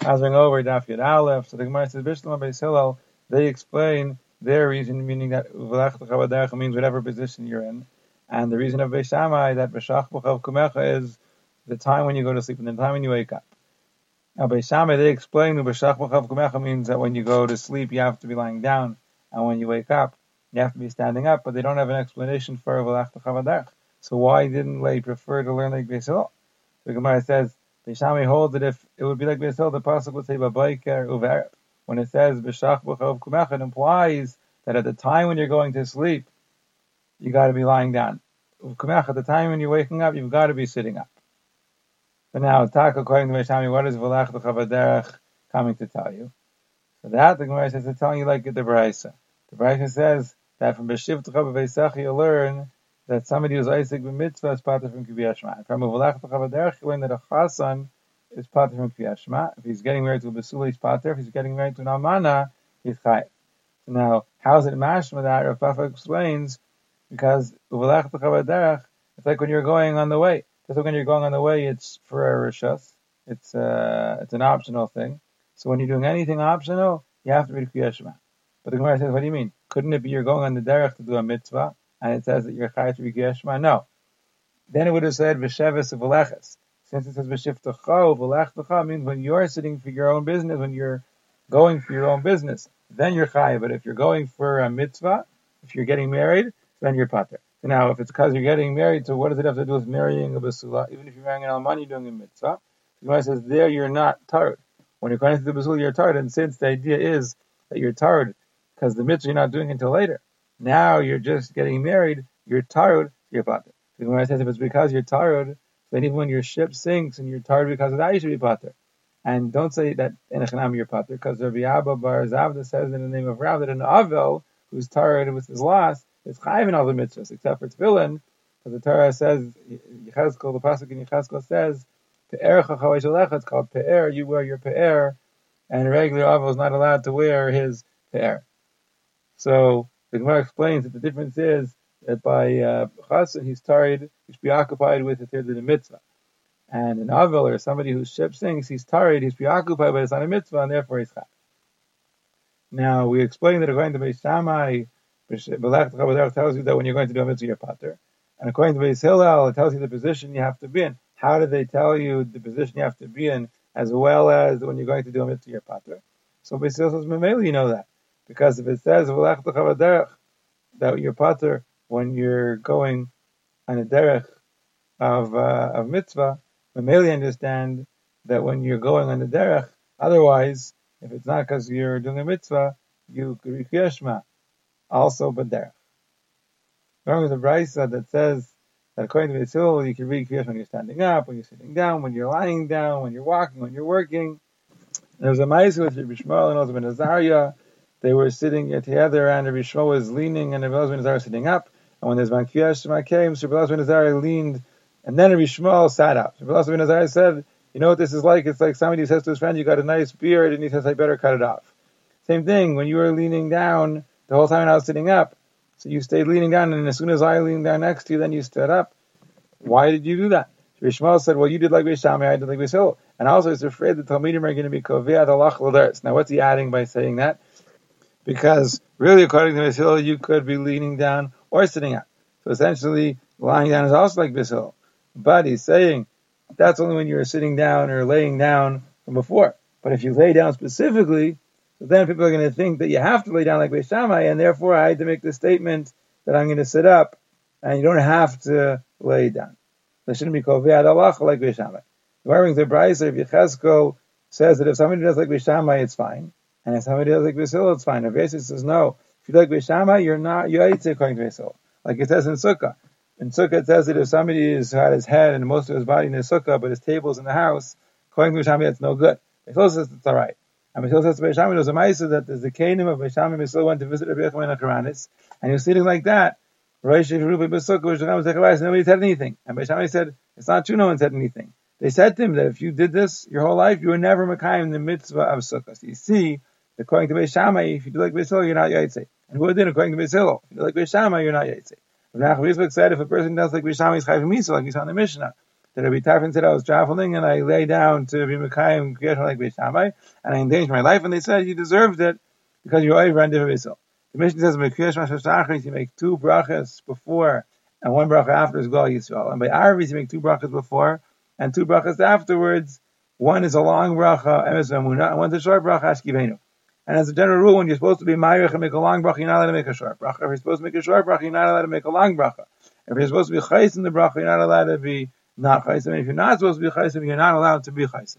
Passing over Daf Yud Aleph, so the Gemara says Bishlam Beis Hillel. They explain their reason, meaning that Uvlach means whatever position you're in, and the reason of Beis that B'Shach B'Chav Kumecha is the time when you go to sleep and the time when you wake up. Now Beis they explain B'Shach B'Chav Kumecha means that when you go to sleep you have to be lying down, and when you wake up you have to be standing up, but they don't have an explanation for Uvlach B'Chav So why didn't they prefer to learn like Beis Hillel? The Gemara says Beishami holds that if it would be like Beis Hillel, oh, the pasuk would say Babayker Uver. When it says B'Shach B'Chav Kumech, it implies that at the time when you're going to sleep, you got to be lying down. Kumech, at the time when you're waking up, you've got to be sitting up. But now, Tak, according to Beishami, what is V'Lach B'Chavaderech coming to tell you? So that the Gemara says it's telling you like the Brisa. The Brisa says that from B'Shiv T'chav you learn that somebody who's osek b'mitzvah is part from Kviyat Shema. From Uvalach B'chavaderech, you learn that a chasan is part from Kviyat Shema. If he's getting married to a Basula, he's pater. If he's getting married to an Almana, he's. So now, how is it mashma that? Rav Papa explains, because Uvalach B'chavaderech, it's like when you're going on the way. Just like when you're going on the way, it's for a rishas. It's, uh, it's an optional thing. So when you're doing anything optional, you have to read Kviyat Shema. But the Gemara says, what do you mean? Couldn't it be you're going on the derech to do a mitzvah? And it says that you're chayav to be. No. Then it would have said v'sheves v'leches. Since it says v'shiftacha v'lechtecha means when you're sitting for your own business, when you're going for your own business, then you're chayav. But if you're going for a mitzvah, if you're getting married, then you're pater. Now, if it's because you're getting married, so what does it have to do with marrying a basula? Even if you're marrying an almani doing a mitzvah, the Gemara says there you're not tired. When you're going to the basula, you're tired. And since the idea is that you're tired because the mitzvah you're not doing until later, now you're just getting married, you're tired, you're pater. The Gemara says if it's because you're tired, then even when your ship sinks and you're tired because of that, you should be pater. And don't say that in a you're pater, because Rabbi Abba Bar Zavda says in the name of Rav that an Avel who's tired with his loss is chayiv in all the mitzvahs except for tefillin, because the Torah says Yechezkel, the pasuk in Yechezkel says pe'er chachawei it's called pe'er. You wear your pe'er, and a regular Avel is not allowed to wear his pe'er. So the Gemara explains that the difference is that by uh, Chasen, he's tired, he should be occupied with the third the mitzvah. And an Avel or somebody whose ship sinks, he's tired, he's preoccupied, but it's not a mitzvah, and therefore he's chap. Now, we explained that according to Beis Shammai, tells you that when you're going to do a mitzvah, you're pater. And according to Beis Hillel, it tells you the position you have to be in. How do they tell you the position you have to be in, as well as when you're going to do a mitzvah, you're pater? So Beis Hillel says, you know that. Because if it says that you're pater when you're going on a derech of uh, of mitzvah, we merely understand that when you're going on the derech, otherwise, if it's not because you're doing a mitzvah, you read Elazar but derech. Remember the brisa that says that according to Yitzhak, you can read Kriyash when you're standing up, when you're sitting down, when you're lying down, when you're walking, when you're working. There was a ma'isa with Rabbi Shmuel and also Ben Azariah they were sitting together, and Rabbi Shmuel was leaning, and Rabbi Elazar ben sitting up. And when there's Mankiyah Shema came, so Rabbi Elazar leaned, and then Rabbi Shmuel sat up. Rabbi Elazar said, "You know what this is like? It's like somebody says to his friend, "You got a nice beard," and he says, "I better cut it off." Same thing. When you were leaning down the whole time I was sitting up, so you stayed leaning down, and as soon as I leaned down next to you, then you stood up. Why did you do that? Rabbi Shmuel said, "Well, you did like Beishami, I did like Beishil." And also, he's afraid the Talmidim are going to be kovia the lach Now, what's he adding by saying that? Because really, according to Basil, you could be leaning down or sitting up. So essentially, lying down is also like Basil. But he's saying that's only when you're sitting down or laying down from before. But if you lay down specifically, then people are going to think that you have to lay down like Beis and therefore I had to make the statement that I'm going to sit up, and you don't have to lay down. There shouldn't be Ve'ad Allah like Beis Shammai. The the Brisa of Yechezkel says that if somebody does like Beis it's fine. And if somebody does like Basil, it's fine. If Yosef says no, if you like Bishama, you're not you're according to Basil. Like it says in Sukkah. In Sukkah it says that if somebody has had his head and most of his body in the Sukkah, but his table's in the house, according to Bishama, that's no good. Basil says it's alright. And Basil says to Bishama, there's a Maisa that there's the Canim of Bishama, Basil went to visit Rabbi Yochanan Karanis, and he was sitting like that. Nobody said anything. And Bishama said, it's not true, no one said anything. They said to him that if you did this your whole life, you were never Makayim in the mitzvah of Sukkah. So you see, according to Beis if you do like Beis you're not Yaitse. And who did according to Beis? If you do like Beis you're not Yaitse. Rav Nachman said if a person does like Beis he's Chayv Misa, like we saw in the Mishnah. that Rabbi Tarfon said I was traveling and I lay down to be Mekayim Kriyashma like Beis and I endangered my life, and they said you deserved it because you're over on different The Mishnah says Mekriyash you make two brachas before and one bracha after is Ga'al Yisrael. And by Arvis you make two brachas before and two brachas afterwards. One is a long bracha, Emes and one's a short bracha, Ashkivenu. And as a general rule, when you're supposed to be Ma'irich and make a long bracha, you're not allowed to make a short bracha. If you're supposed to make a short bracha, you're not allowed to make a long bracha. If you're supposed to be chayis in the bracha, you're not allowed to be not chayis. I mean, if you're not supposed to be chayis, you're not allowed to be chayis.